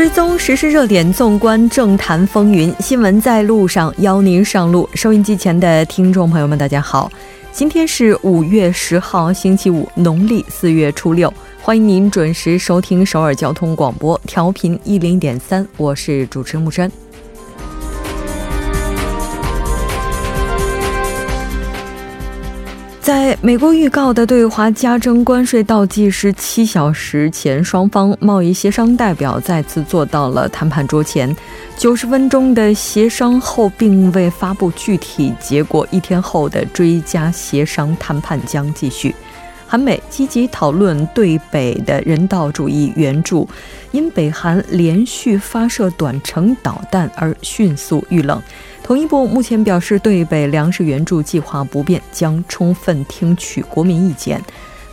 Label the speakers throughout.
Speaker 1: 追踪实时热点，纵观政坛风云，新闻在路上，邀您上路。收音机前的听众朋友们，大家好，今天是五月十号，星期五，农历四月初六，欢迎您准时收听首尔交通广播，调频一零点三，我是主持木山。在美国预告的对华加征关税倒计时七小时前，双方贸易协商代表再次坐到了谈判桌前。九十分钟的协商后，并未发布具体结果。一天后的追加协商谈判将继续。韩美积极讨论对北的人道主义援助，因北韩连续发射短程导弹而迅速遇冷。统一部目前表示，对北粮食援助计划不变，将充分听取国民意见。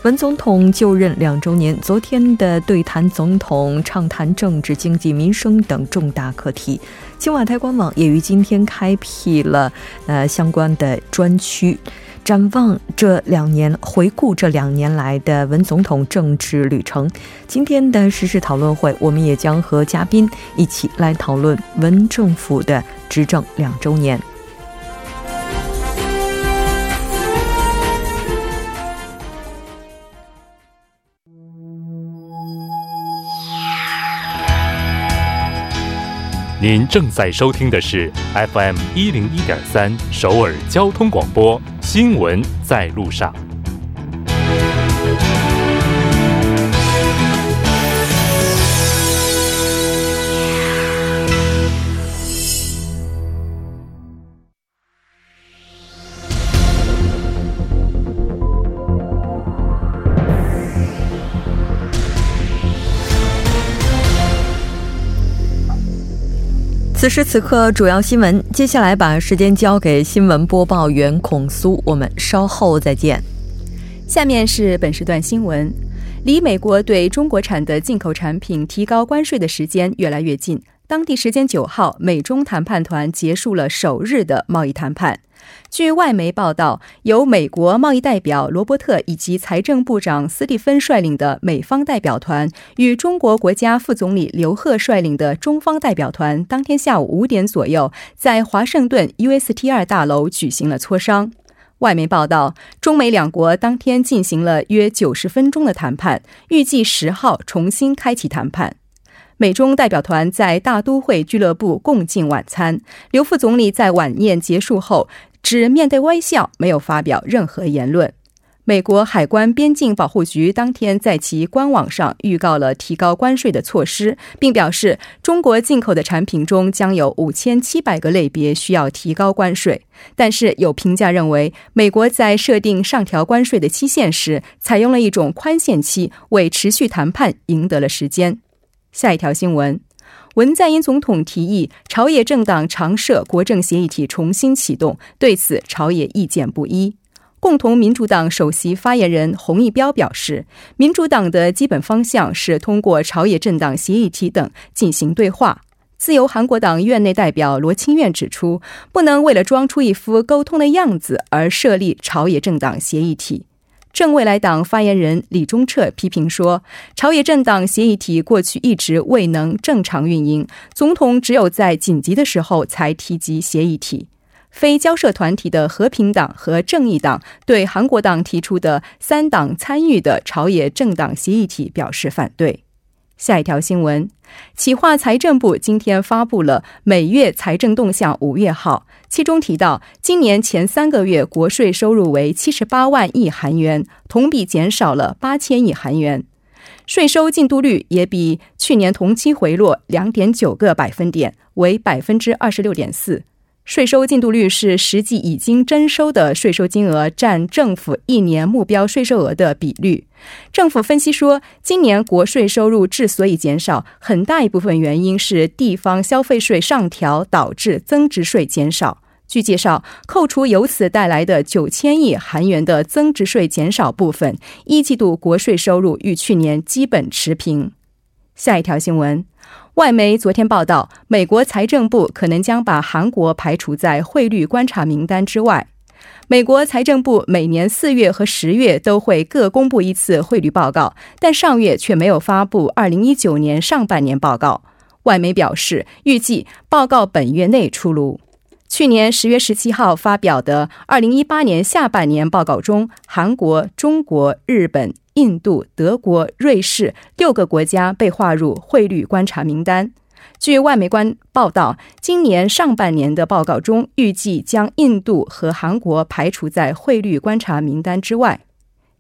Speaker 1: 文总统就任两周年，昨天的对谈，总统畅谈政治、经济、民生等重大课题。青瓦台官网也于今天开辟了呃相关的专区。展望这两年，回顾这两年来的文总统政治旅程。今天的时事讨论会，我们也将和嘉宾一起来讨论文政府的执政两周年。
Speaker 2: 您正在收听的是 FM 一零一点三首尔交通广播新闻在路上。
Speaker 1: 此时此刻，主要新闻。接下来把时间交给新闻播报员孔苏，我们稍后再见。
Speaker 3: 下面是本时段新闻：离美国对中国产的进口产品提高关税的时间越来越近。当地时间九号，美中谈判团结束了首日的贸易谈判。据外媒报道，由美国贸易代表罗伯特以及财政部长斯蒂芬率领的美方代表团，与中国国家副总理刘鹤率领的中方代表团，当天下午五点左右，在华盛顿 UST 二大楼举行了磋商。外媒报道，中美两国当天进行了约九十分钟的谈判，预计十号重新开启谈判。美中代表团在大都会俱乐部共进晚餐。刘副总理在晚宴结束后只面带微笑，没有发表任何言论。美国海关边境保护局当天在其官网上预告了提高关税的措施，并表示中国进口的产品中将有五千七百个类别需要提高关税。但是有评价认为，美国在设定上调关税的期限时，采用了一种宽限期，为持续谈判赢得了时间。下一条新闻，文在寅总统提议朝野政党常设国政协议体重新启动，对此朝野意见不一。共同民主党首席发言人洪义标表示，民主党的基本方向是通过朝野政党协议体等进行对话。自由韩国党院内代表罗清苑指出，不能为了装出一副沟通的样子而设立朝野政党协议体。正未来党发言人李忠彻批评说，朝野政党协议体过去一直未能正常运营，总统只有在紧急的时候才提及协议体。非交涉团体的和平党和正义党对韩国党提出的三党参与的朝野政党协议体表示反对。下一条新闻，企划财政部今天发布了每月财政动向五月号，其中提到，今年前三个月国税收入为七十八万亿韩元，同比减少了八千亿韩元，税收进度率也比去年同期回落两点九个百分点，为百分之二十六点四。税收进度率是实际已经征收的税收金额占政府一年目标税收额的比率。政府分析说，今年国税收入之所以减少，很大一部分原因是地方消费税上调导致增值税减少。据介绍，扣除由此带来的九千亿韩元的增值税减少部分，一季度国税收入与去年基本持平。下一条新闻。外媒昨天报道，美国财政部可能将把韩国排除在汇率观察名单之外。美国财政部每年四月和十月都会各公布一次汇率报告，但上月却没有发布二零一九年上半年报告。外媒表示，预计报告本月内出炉。去年十月十七号发表的二零一八年下半年报告中，韩国、中国、日本、印度、德国、瑞士六个国家被划入汇率观察名单。据外媒官报道，今年上半年的报告中预计将印度和韩国排除在汇率观察名单之外。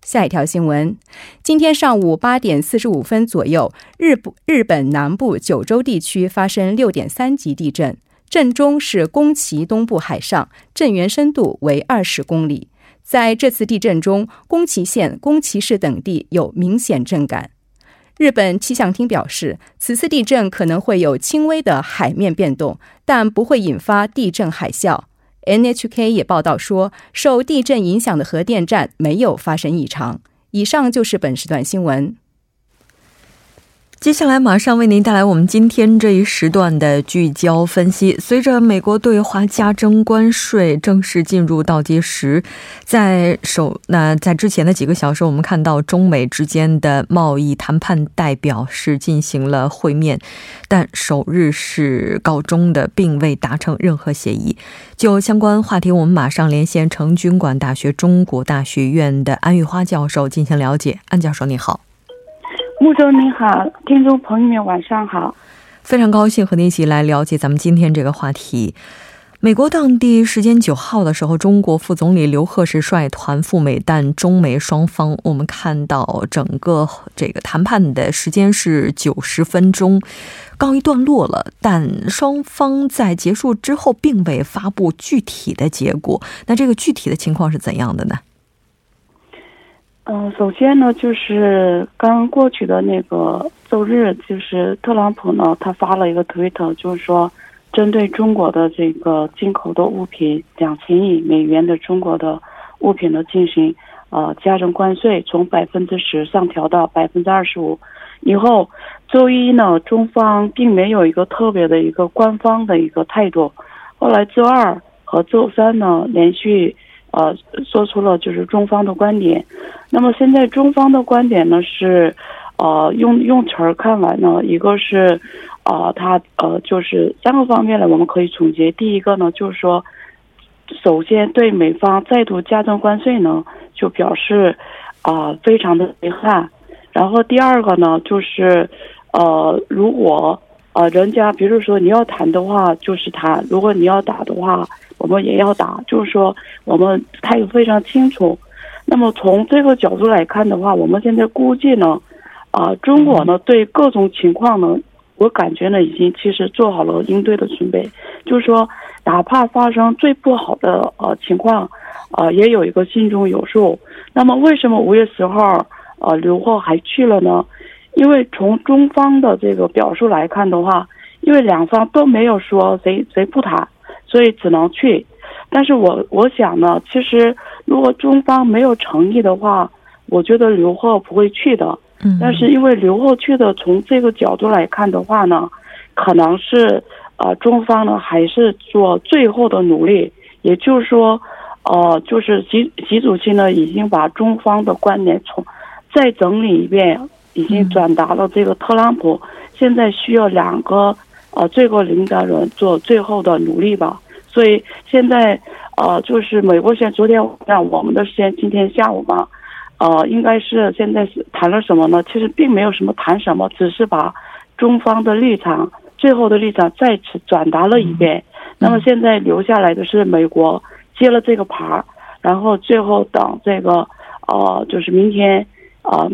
Speaker 3: 下一条新闻：今天上午八点四十五分左右，日日本南部九州地区发生六点三级地震。震中是宫崎东部海上，震源深度为二十公里。在这次地震中，宫崎县、宫崎市等地有明显震感。日本气象厅表示，此次地震可能会有轻微的海面变动，但不会引发地震海啸。NHK 也报道说，受地震影响的核电站没有发生异常。以上就是本时段新闻。
Speaker 1: 接下来马上为您带来我们今天这一时段的聚焦分析。随着美国对华加征关税正式进入倒计时，在首那在之前的几个小时，我们看到中美之间的贸易谈判代表是进行了会面，但首日是告终的，并未达成任何协议。就相关话题，我们马上连线成均馆大学中国大学院的安玉花教授进行了解。安教授，你好。
Speaker 4: 穆总您好，听众朋友们晚上好，
Speaker 1: 非常高兴和您一起来了解咱们今天这个话题。美国当地时间九号的时候，中国副总理刘鹤是率团赴美，但中美双方我们看到整个这个谈判的时间是九十分钟，告一段落了。但双方在结束之后并未发布具体的结果，那这个具体的情况是怎样的呢？
Speaker 4: 嗯，首先呢，就是刚过去的那个周日，就是特朗普呢，他发了一个推特，就是说，针对中国的这个进口的物品两千亿美元的中国的物品呢，进行呃加征关税，从百分之十上调到百分之二十五。以后周一呢，中方并没有一个特别的一个官方的一个态度。后来周二和周三呢，连续。呃，说出了就是中方的观点。那么现在中方的观点呢是，呃，用用词儿看来呢，一个是，呃，他呃，就是三个方面呢，我们可以总结。第一个呢，就是说，首先对美方再度加征关税呢，就表示啊，非常的遗憾。然后第二个呢，就是，呃，如果呃人家比如说你要谈的话，就是谈；如果你要打的话。我们也要打，就是说，我们他也非常清楚。那么从这个角度来看的话，我们现在估计呢，啊，中国呢对各种情况呢，我感觉呢已经其实做好了应对的准备。就是说，哪怕发生最不好的呃情况，啊，也有一个心中有数。那么为什么五月十号，呃，刘鹤还去了呢？因为从中方的这个表述来看的话，因为两方都没有说谁谁不谈。所以只能去，但是我我想呢，其实如果中方没有诚意的话，我觉得刘鹤不会去的。嗯，但是因为刘鹤去的，从这个角度来看的话呢，可能是呃中方呢还是做最后的努力，也就是说，呃，就是习习主席呢已经把中方的观点从再整理一遍，已经转达了这个特朗普，现在需要两个。呃，最高领导人做最后的努力吧。所以现在，呃，就是美国先昨天让我们的时间今天下午嘛，呃，应该是现在是谈了什么呢？其实并没有什么谈什么，只是把中方的立场、最后的立场再次转达了一遍。那么现在留下来的是美国接了这个牌儿，然后最后等这个，呃，就是明天，呃，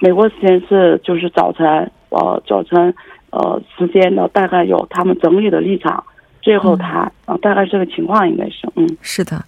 Speaker 4: 美国时间是就是早晨，呃，早晨。呃，时间呢，大概有他们整理的立场，最后谈啊，大概这个情况应该是，嗯，
Speaker 1: 是的。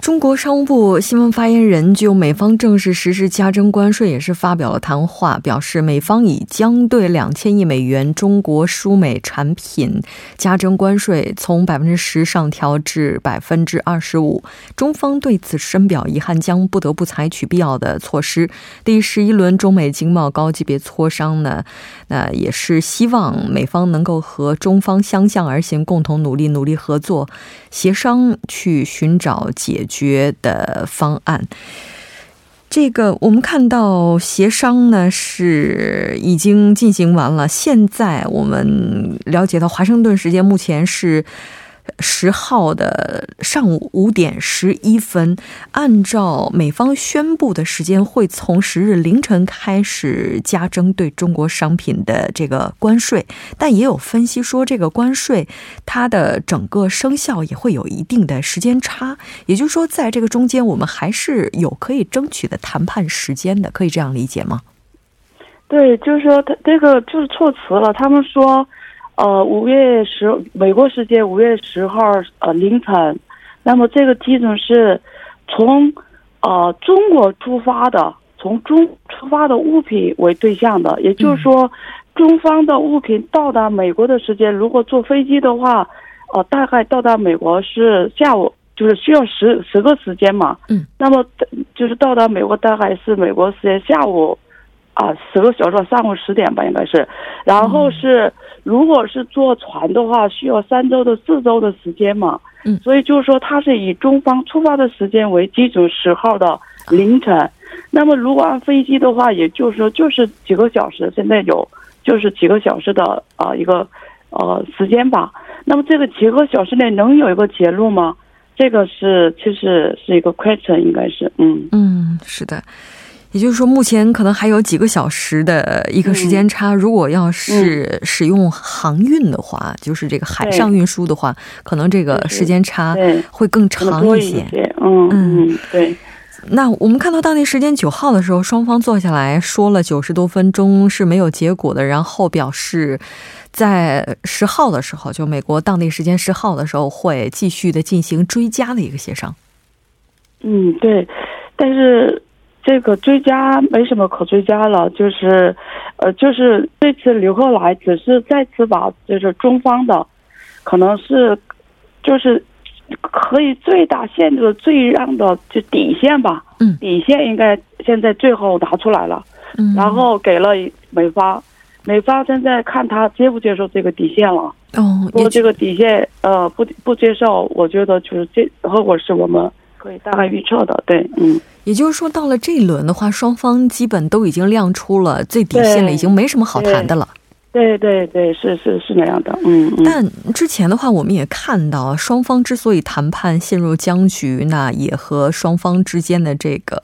Speaker 1: 中国商务部新闻发言人就美方正式实施加征关税也是发表了谈话，表示美方已将对两千亿美元中国输美产品加征关税从百分之十上调至百分之二十五，中方对此深表遗憾，将不得不采取必要的措施。第十一轮中美经贸高级别磋商呢，那也是希望美方能够和中方相向而行，共同努力，努力合作，协商去寻找解。决的方案。这个我们看到协商呢是已经进行完了，现在我们了解到华盛顿时间目前是。十号的上午五点十一分，按照美方宣布的时间，会从十日凌晨开始加征对中国商品的这个关税。但也有分析说，这个关税它的整个生效也会有一定的时间差。也就是说，在这个中间，我们还是有可以争取的谈判时间的，可以这样理解吗？
Speaker 4: 对，就是说，他这个就是措辞了。他们说。呃，五月十，美国时间五月十号呃凌晨，那么这个基准是从呃中国出发的，从中出发的物品为对象的，也就是说，中方的物品到达美国的时间，如果坐飞机的话，呃，大概到达美国是下午，就是需要十十个时间嘛。
Speaker 1: 嗯。
Speaker 4: 那么就是到达美国大概是美国时间下午。啊，十个小时，上午十点吧，应该是。然后是，如果是坐船的话，需要三周到四周的时间嘛。
Speaker 1: 嗯。
Speaker 4: 所以就是说，它是以中方出发的时间为基准，十号的凌晨。那么，如果按飞机的话，也就是说，就是几个小时。现在有就是几个小时的啊一个呃时间吧。那么，这个几个小时内能有一个结论吗？这个是其实是一个 question，应该是嗯
Speaker 1: 嗯是的。也就是说，目前可能还有几个小时的一个时间差。如果要是使用航运的话，就是这个海上运输的话，可能这个时间差会更长一些。
Speaker 4: 嗯嗯，对。
Speaker 1: 那我们看到当地时间九号的时候，双方坐下来说了九十多分钟是没有结果的，然后表示在十号的时候，就美国当地时间十号的时候会继续的进行追加的一个协商。
Speaker 4: 嗯，对，但是。这个追加没什么可追加了，就是，呃，就是这次刘贺来只是再次把就是中方的，可能是，就是可以最大限度的最让的就底线吧，
Speaker 1: 嗯，
Speaker 4: 底线应该现在最后拿出来了，
Speaker 1: 嗯，
Speaker 4: 然后给了美方，美方现在看他接不接受这个底线了，哦，如果这个底线呃不不接受，我觉得就是这后果是我们。可以大概预测的，对，嗯，
Speaker 1: 也就是说，到了这一轮的话，双方基本都已经亮出了最底线了，已经没什么好谈的了。
Speaker 4: 对对对，是是是那样的，嗯。
Speaker 1: 但之前的话，我们也看到，双方之所以谈判陷入僵局，那也和双方之间的这个，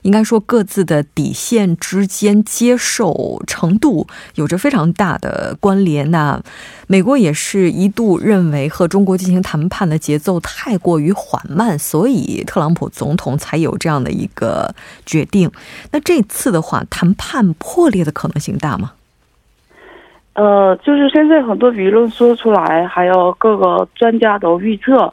Speaker 1: 应该说各自的底线之间接受程度有着非常大的关联。那美国也是一度认为和中国进行谈判的节奏太过于缓慢，所以特朗普总统才有这样的一个决定。那这次的话，谈判破裂的可能性大吗？
Speaker 4: 呃，就是现在很多舆论说出来，还有各个专家都预测，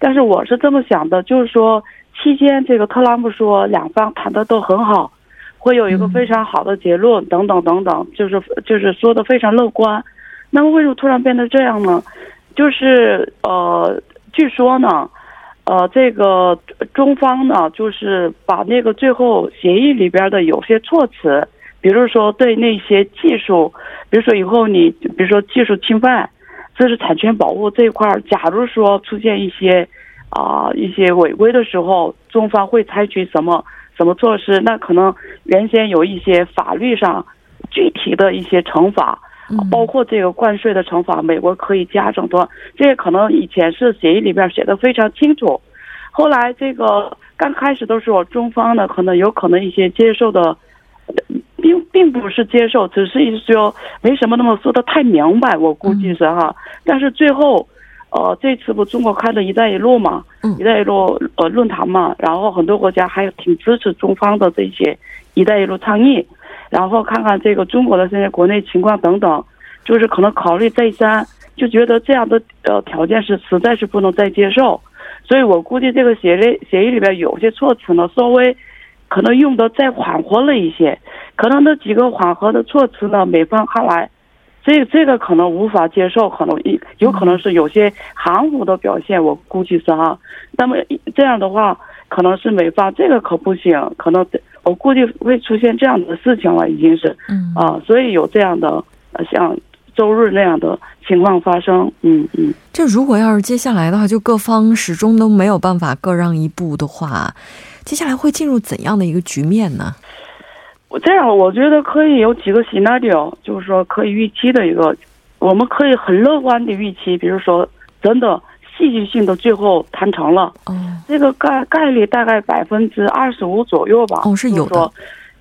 Speaker 4: 但是我是这么想的，就是说期间这个特朗普说两方谈的都很好，会有一个非常好的结论，等等等等，就是就是说的非常乐观。那么为什么突然变得这样呢？就是呃，据说呢，呃，这个中方呢，就是把那个最后协议里边的有些措辞。比如说，对那些技术，比如说以后你，比如说技术侵犯、知识产权保护这一块儿，假如说出现一些啊一些违规的时候，中方会采取什么什么措施？那可能原先有一些法律上具体的一些惩罚，包括这个关税的惩罚，美国可以加整多。这个可能以前是协议里边写的非常清楚，后来这个刚开始的时候中方呢，可能有可能一些接受的。并并不是接受，只是意思说没什么那么说的太明白，我估计是哈。但是最后，呃，这次不中国开的一带一路嘛，一带一路呃论坛嘛，然后很多国家还挺支持中方的这些一带一路倡议，然后看看这个中国的现在国内情况等等，就是可能考虑再三，就觉得这样的呃条件是实在是不能再接受，所以我估计这个协议协议里边有些措辞呢稍微。可能用的再缓和了一些，可能那几个缓和的措辞呢，美方看来，这这个可能无法接受，可能有有可能是有些含糊的表现，我估计是哈。那么这样的话，可能是美方这个可不行，可能我估计会出现这样的事情了，已经是，嗯啊，所以有这样的像周日那样的情况发生，嗯嗯。
Speaker 1: 这如果要是接下来的话，就各方始终都没有办法各让一步的话。接下来会进入怎样的一个局面呢？
Speaker 4: 我这样，我觉得可以有几个 scenario，就是说可以预期的一个，我们可以很乐观的预期，比如说真的戏剧性的最后谈成了，
Speaker 1: 哦，
Speaker 4: 这个概概率大概百分之二十五左右吧。
Speaker 1: 哦，是有的。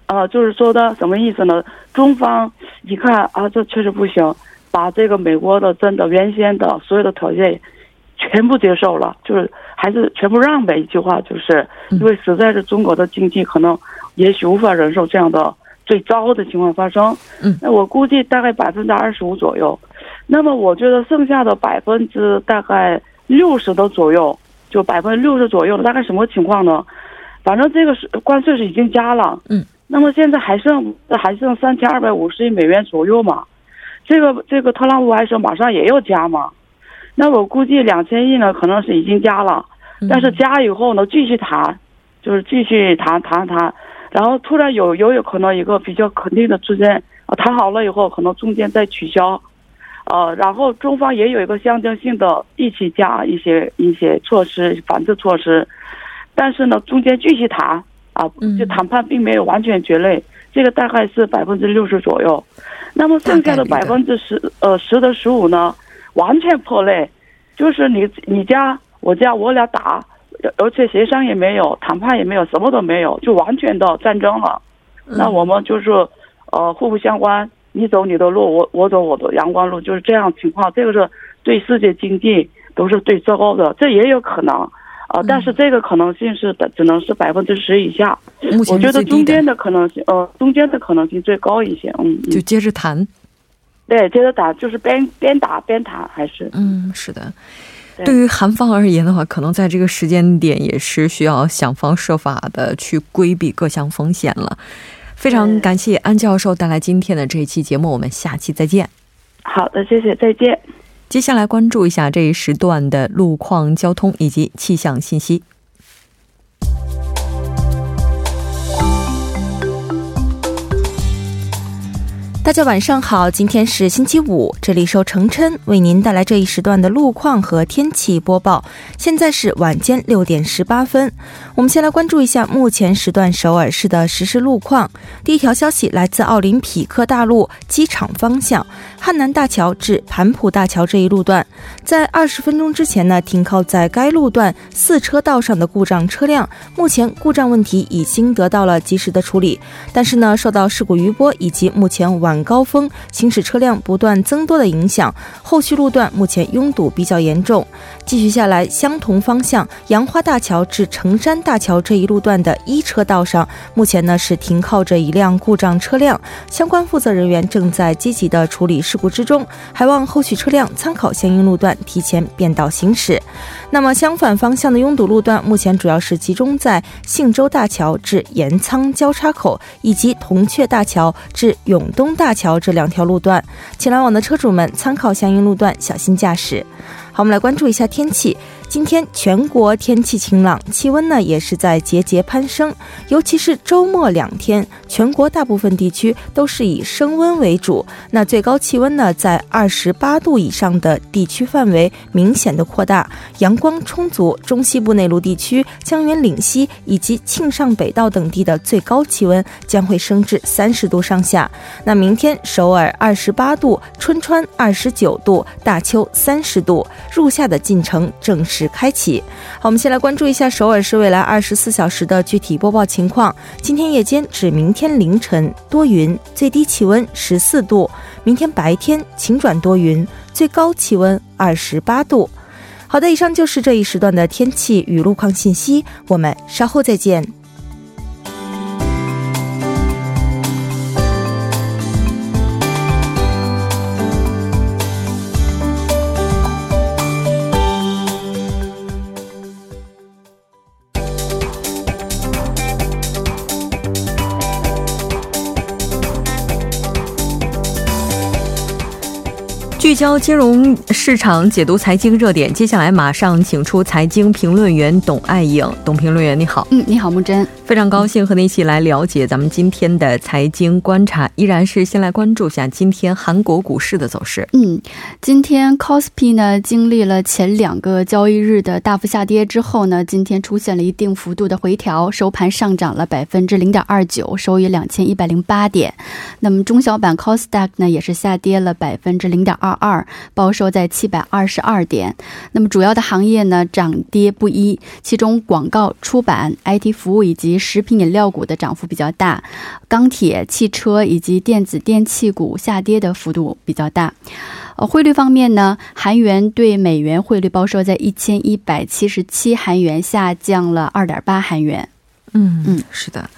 Speaker 4: 呃，就是说的什么意思呢？中方一看啊，这确实不行，把这个美国的真的原先的所有的条件全部接受了，就是还是全部让呗。一句话就是，因为实在是中国的经济可能。也许无法忍受这样的最糟的情况发生。
Speaker 1: 嗯，
Speaker 4: 那我估计大概百分之二十五左右。那么我觉得剩下的百分之大概六十的左右，就百分之六十左右的大概什么情况呢？反正这个是关税是已经加了。
Speaker 1: 嗯，
Speaker 4: 那么现在还剩还剩三千二百五十亿美元左右嘛？这个这个特朗普还说马上也要加嘛？那我估计两千亿呢可能是已经加了，但是加以后呢继续谈，就是继续谈谈谈。然后突然有有有可能一个比较肯定的时间啊，谈好了以后可能中间再取消，呃，然后中方也有一个象征性的一起加一些一些措施反制措施，但是呢中间继续谈啊，就谈判并没有完全决裂，这个大概是百分之六十左右，那么剩下的百分之十呃十的十五呢，完全破裂，就是你你家我家我俩打。而且协商也没有，谈判也没有，什么都没有，就完全的战争了。那我们就是，呃，互不相关，你走你的路，我我走我的阳光路，就是这样情况。这个是对世界经济都是最糟糕的，这也有可能啊。但是这个可能性是只能是百分之十以下。我觉得中间的可能性，呃，中间的可能性最高一些。嗯，
Speaker 1: 就接着谈。
Speaker 4: 对，接着打，就是边边打边谈，还是
Speaker 1: 嗯，是的。对于韩方而言的话，可能在这个时间点也是需要想方设法的去规避各项风险了。非常感谢安教授带来今天的这一期节目，我们下期再见。
Speaker 4: 好的，谢谢，再见。
Speaker 1: 接下来关注一下这一时段的路况、交通以及气象信息。
Speaker 5: 大家晚上好，今天是星期五，这里是程琛为您带来这一时段的路况和天气播报。现在是晚间六点十八分，我们先来关注一下目前时段首尔市的实时路况。第一条消息来自奥林匹克大路机场方向汉南大桥至盘浦大桥这一路段，在二十分钟之前呢，停靠在该路段四车道上的故障车辆，目前故障问题已经得到了及时的处理，但是呢，受到事故余波以及目前晚晚高峰行驶车辆不断增多的影响，后续路段目前拥堵比较严重。继续下来，相同方向杨花大桥至成山大桥这一路段的一车道上，目前呢是停靠着一辆故障车辆，相关负责人员正在积极的处理事故之中，还望后续车辆参考相应路段提前变道行驶。那么相反方向的拥堵路段，目前主要是集中在信州大桥至盐仓交叉口，以及铜雀大桥至永东。大桥这两条路段，请来往的车主们参考相应路段，小心驾驶。好，我们来关注一下天气。今天全国天气晴朗，气温呢也是在节节攀升，尤其是周末两天，全国大部分地区都是以升温为主。那最高气温呢，在二十八度以上的地区范围明显的扩大，阳光充足。中西部内陆地区、江源岭西以及庆尚北道等地的最高气温将会升至三十度上下。那明天首尔二十八度，春川二十九度，大邱三十度，入夏的进程正式。开启，好，我们先来关注一下首尔市未来二十四小时的具体播报情况。今天夜间至明天凌晨多云，最低气温十四度；明天白天晴转多云，最高气温二十八度。好的，以上就是这一时段的天气与路况信息，我们稍后再见。
Speaker 1: 聚焦金融市场，解读财经热点。接下来马上请出财经评论员董爱颖，董评论员你好。
Speaker 6: 嗯，你好木真，
Speaker 1: 非常高兴和您一起来了解咱们今天的财经观察。依然是先来关注下今天韩国股市的走势。
Speaker 6: 嗯，今天 Kospi 呢经历了前两个交易日的大幅下跌之后呢，今天出现了一定幅度的回调，收盘上涨了百分之零点二九，收于两千一百零八点。那么中小板 Kosdaq 呢也是下跌了百分之零点二。二报收在七百二十二点，那么主要的行业呢涨跌不一，其中广告、出版、IT 服务以及食品饮料股的涨幅比较大，钢铁、汽车以及电子电器股下跌的幅度比较大。呃，汇率方面呢，韩元对美元汇率报收在一千一百七十七韩元，下降了二点八韩元。
Speaker 1: 嗯嗯，是的。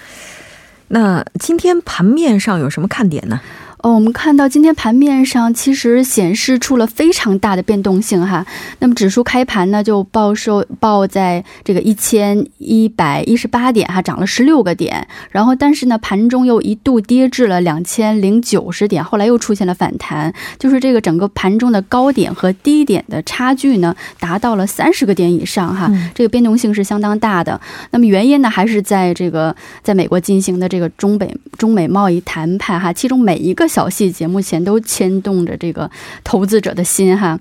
Speaker 1: 那今天盘面上有什么看点呢？
Speaker 6: 哦，我们看到今天盘面上其实显示出了非常大的变动性哈。那么指数开盘呢就报收报在这个一千一百一十八点哈，涨了十六个点。然后但是呢盘中又一度跌至了两千零九十点，后来又出现了反弹，就是这个整个盘中的高点和低点的差距呢达到了三十个点以上哈，这个变动性是相当大的。那么原因呢还是在这个在美国进行的这个中北中美贸易谈判哈，其中每一个。小细节目前都牵动着这个投资者的心哈，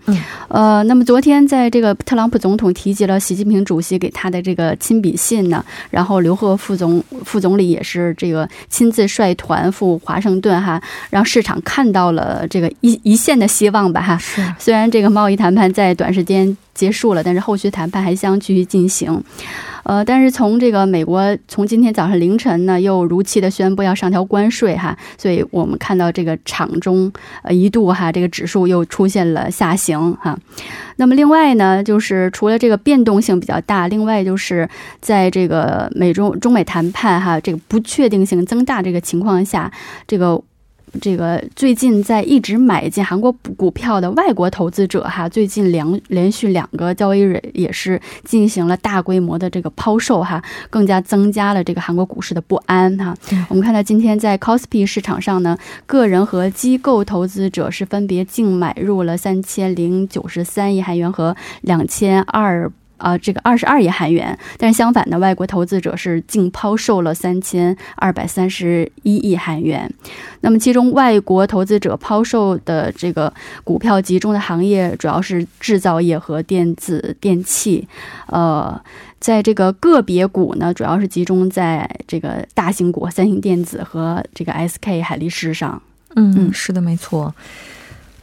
Speaker 6: 呃，那么昨天在这个特朗普总统提及了习近平主席给他的这个亲笔信呢，然后刘鹤副总副总理也是这个亲自率团赴华盛顿哈，让市场看到了这个一一线的希望吧哈。虽然这个贸易谈判在短时间结束了，但是后续谈判还将继续进行。呃，但是从这个美国从今天早上凌晨呢，又如期的宣布要上调关税哈，所以我们看到这个场中呃一度哈这个指数又出现了下行哈。那么另外呢，就是除了这个变动性比较大，另外就是在这个美中中美谈判哈这个不确定性增大这个情况下，这个。这个最近在一直买进韩国股票的外国投资者哈，最近两连续两个交易日也是进行了大规模的这个抛售哈，更加增加了这个韩国股市的不安哈。我们看到今天在 Kospi 市场上呢，个人和机构投资者是分别净买入了三千零九十三亿韩元和两千二。啊，这个二十二亿韩元，但是相反呢，外国投资者是净抛售了三千二百三十一亿韩元。那么，其中外国投资者抛售的这个股票集中的行业主要是制造业和电子电器。呃，在这个个别股呢，主要是集中在这个大型股三星电子和这个 SK 海力士上。
Speaker 1: 嗯嗯，是的，没错。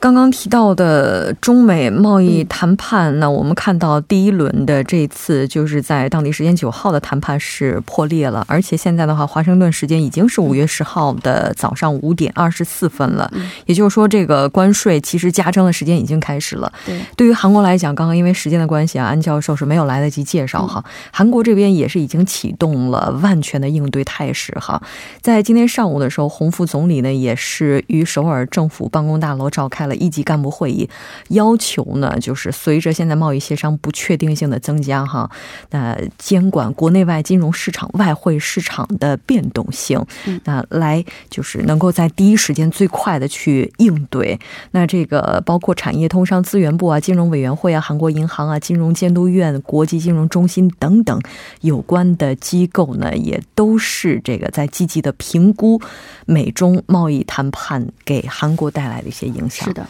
Speaker 1: 刚刚提到的中美贸易谈判，那我们看到第一轮的这次就是在当地时间九号的谈判是破裂了，而且现在的话，华盛顿时间已经是五月十号的早上五点二十四分了，也就是说，这个关税其实加征的时间已经开始了。对，对于韩国来讲，刚刚因为时间的关系啊，安教授是没有来得及介绍哈。韩国这边也是已经启动了万全的应对态势哈。在今天上午的时候，洪副总理呢也是与首尔政府办公大楼召开了。一级干部会议要求呢，就是随着现在贸易协商不确定性的增加，哈，那监管国内外金融市场、外汇市场的变动性，那来就是能够在第一时间最快的去应对。那这个包括产业通商资源部啊、金融委员会啊、韩国银行啊、金融监督院、国际金融中心等等有关的机构呢，也都是这个在积极的评估美中贸易谈判给韩国带来的一些影响。
Speaker 6: 是的。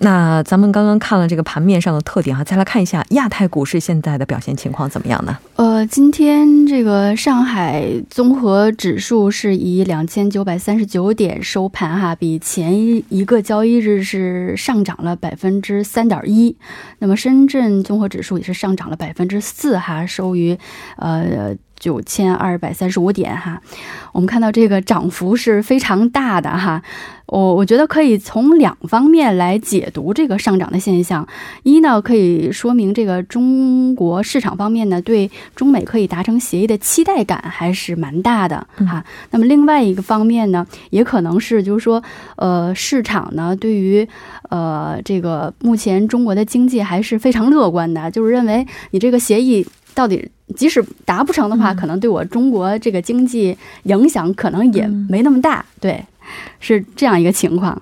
Speaker 1: 那咱们刚刚看了这个盘面上的特点哈，再来看一下亚太股市现在的表现情况怎么样呢？
Speaker 6: 呃，今天这个上海综合指数是以两千九百三十九点收盘哈，比前一个交易日是上涨了百分之三点一。那么深圳综合指数也是上涨了百分之四哈，收于呃。九千二百三十五点哈，我们看到这个涨幅是非常大的哈，我我觉得可以从两方面来解读这个上涨的现象。一呢，可以说明这个中国市场方面呢，对中美可以达成协议的期待感还是蛮大的哈。那么另外一个方面呢，也可能是就是说，呃，市场呢对于呃这个目前中国的经济还是非常乐观的，就是认为你这个协议到底。即使达不成的话，可能对我中国这个经济影响可能也没那么大。对，是这样一个情况。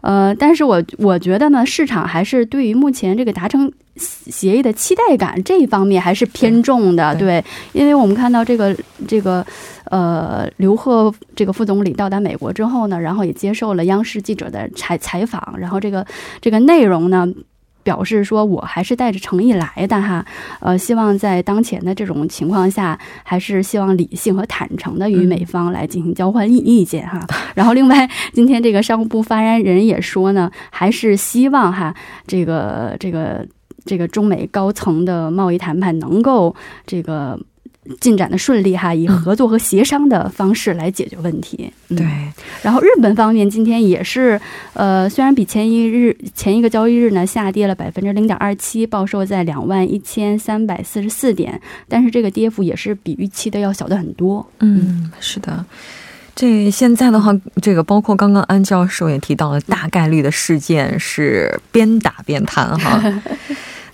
Speaker 6: 呃，但是我我觉得呢，市场还是对于目前这个达成协议的期待感这一方面还是偏重的。对，因为我们看到这个这个呃刘鹤这个副总理到达美国之后呢，然后也接受了央视记者的采采访，然后这个这个内容呢。表示说，我还是带着诚意来的哈，呃，希望在当前的这种情况下，还是希望理性和坦诚的与美方来进行交换意意见哈。然后，另外，今天这个商务部发言人也说呢，还是希望哈，这个这个这个中美高层的贸易谈判能够这个。进展的顺利哈，以合作和协商的方式来解决问题。
Speaker 1: 对，
Speaker 6: 然后日本方面今天也是，呃，虽然比前一日前一个交易日呢下跌了百分之零点二七，报收在两万一千三百四十四点，但是这个跌幅也是比预期的要小的很多。
Speaker 1: 嗯，是的，这现在的话，这个包括刚刚安教授也提到了，大概率的事件是边打边谈哈。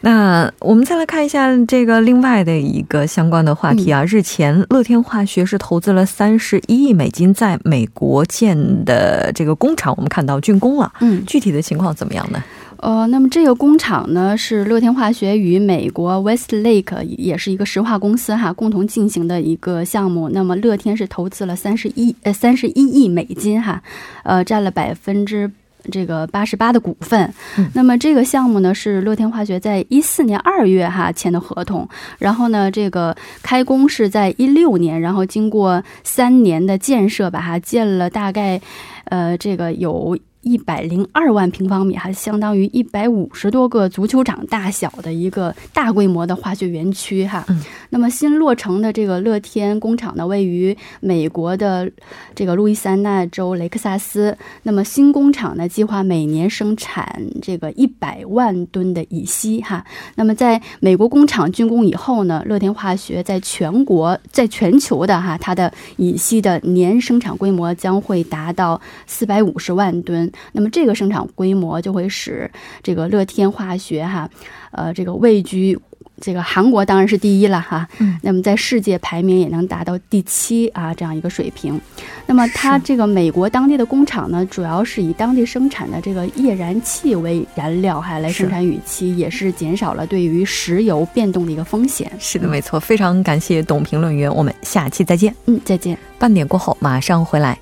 Speaker 1: 那我们再来看一下这个另外的一个相关的话题啊。日前，乐天化学是投资了三十一亿美金在美国建的这个工厂，我们看到竣工了。嗯，具体的情况怎么样呢？
Speaker 6: 呃，那么这个工厂呢是乐天化学与美国 Westlake 也是一个石化公司哈共同进行的一个项目。那么乐天是投资了三十一呃三十一亿美金哈，呃占了百分之。这个八十八的股份，那么这个项目呢是乐天化学在一四年二月哈签的合同，然后呢这个开工是在一六年，然后经过三年的建设吧哈建了大概，呃这个有。一百零二万平方米，还相当于一百五十多个足球场大小的一个大规模的化学园区哈。嗯。那么新落成的这个乐天工厂呢，位于美国的这个路易斯安那州雷克萨斯。那么新工厂呢，计划每年生产这个一百万吨的乙烯哈。那么在美国工厂竣工以后呢，乐天化学在全国、在全球的哈，它的乙烯的年生产规模将会达到四百五十万吨。那么这个生产规模就会使这个乐天化学哈，呃，这个位居这个韩国当然是第一了哈。嗯。那么在世界排名也能达到第七啊这样一个水平。那么它这个美国当地的工厂呢，主要是以当地生产的这个液燃气为燃料哈来生产乙烯，也是减少了对于石油变动的一个风险。
Speaker 1: 是的，没错。非常感谢董评论员，我们下期再见。
Speaker 6: 嗯，再见。
Speaker 1: 半点过后马上回来。